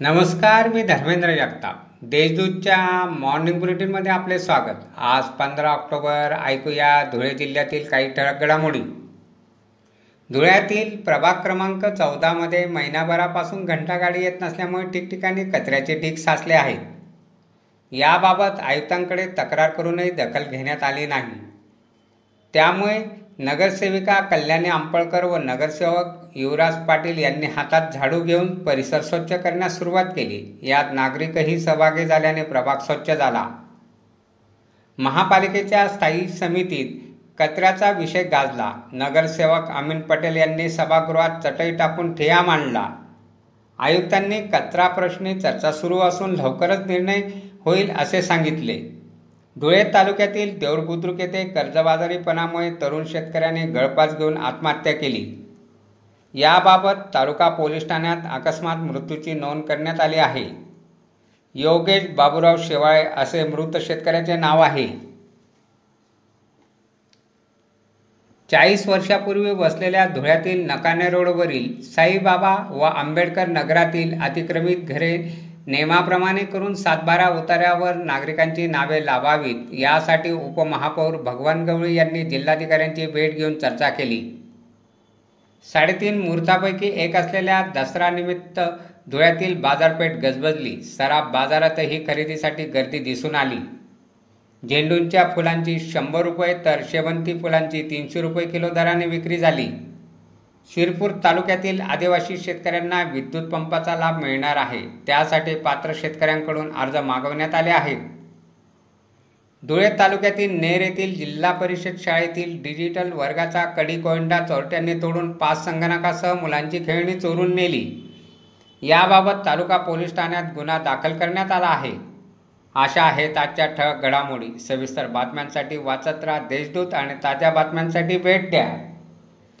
नमस्कार मी धर्मेंद्र जगताप. देशदूतच्या मॉर्निंग बुलेटिनमध्ये आपले स्वागत. आज पंधरा ऑक्टोबर ऐकूया धुळे जिल्ह्यातील काही ठळक घडामोडी. धुळ्यातील प्रभाग क्रमांक चौदामध्ये महिनाभरापासून घंटागाडी येत नसल्यामुळे ठिकठिकाणी कचऱ्याचे ढीक साचले आहेत. याबाबत आयुक्तांकडे तक्रार करूनही दखल घेण्यात आली नाही. त्यामुळे नगरसेविका कल्याणी आंपळकर व नगरसेवक युवराज पाटील यांनी हातात झाडू घेऊन परिसर स्वच्छ करण्यास सुरुवात केली. यात नागरिकही सहभागी झाल्याने प्रभाग स्वच्छ झाला. महापालिकेच्या स्थायी समितीत कचऱ्याचा विषय गाजला. नगरसेवक अमीन पटेल यांनी सभागृहात चटई टाकून ठिया मांडला. आयुक्तांनी कचरा प्रश्नी चर्चा सुरू असून लवकरच निर्णय होईल असे सांगितले. धुळे तालुक्यातील देऊळ बुद्रुक येथे कर्जबाजारीपणामुळे तरुण शेतकऱ्याने गळपास घेऊन आत्महत्या केली. याबाबत तालुका पोलीस ठाण्यात अकस्मात मृत्यूची नोंद करण्यात आली आहे. योगेश बाबूराव शेवाळे असे मृत शेतकऱ्याचे नाव आहे. चाळीस वर्षापूर्वी वसलेल्या धुळ्यातील नकाने रोडवरील साईबाबा व आंबेडकर नगरातील अतिक्रमित घरे नियमाप्रमाणे करून सातबारा उतार्यावर नागरिकांची नावे लावावीत. यासाठी उपमहापौर भगवान गवळी यांनी जिल्हाधिकाऱ्यांची भेट घेऊन चर्चा केली. साडेतीन मुहूर्तापैकी एक असलेल्या दसरानिमित्त धुळ्यातील बाजारपेठ गजबजली. सराफ बाजारातही खरेदीसाठी गर्दी दिसून आली. झेंडूंच्या फुलांची शंभर रुपये तर शेवंती फुलांची तीनशे रुपये किलो दराने विक्री झाली. शिरपूर तालुक्यातील आदिवासी शेतकऱ्यांना विद्युत पंपाचा लाभ मिळणार आहे. त्यासाठी पात्र शेतकऱ्यांकडून अर्ज मागवण्यात आले आहेत. धुळे तालुक्यातील नेर येथील जिल्हा परिषद शाळेतील डिजिटल वर्गाचा कडी कोयंडा चोरट्यांनी तोडून पाच संगणकासह मुलांची खेळणी चोरून नेली. याबाबत तालुका पोलीस ठाण्यात गुन्हा दाखल करण्यात आला आहे. अशा आहेत आजच्या ठळक घडामोडी. सविस्तर बातम्यांसाठी वाचत राहा देशदूत आणि ताज्या बातम्यांसाठी भेट द्या.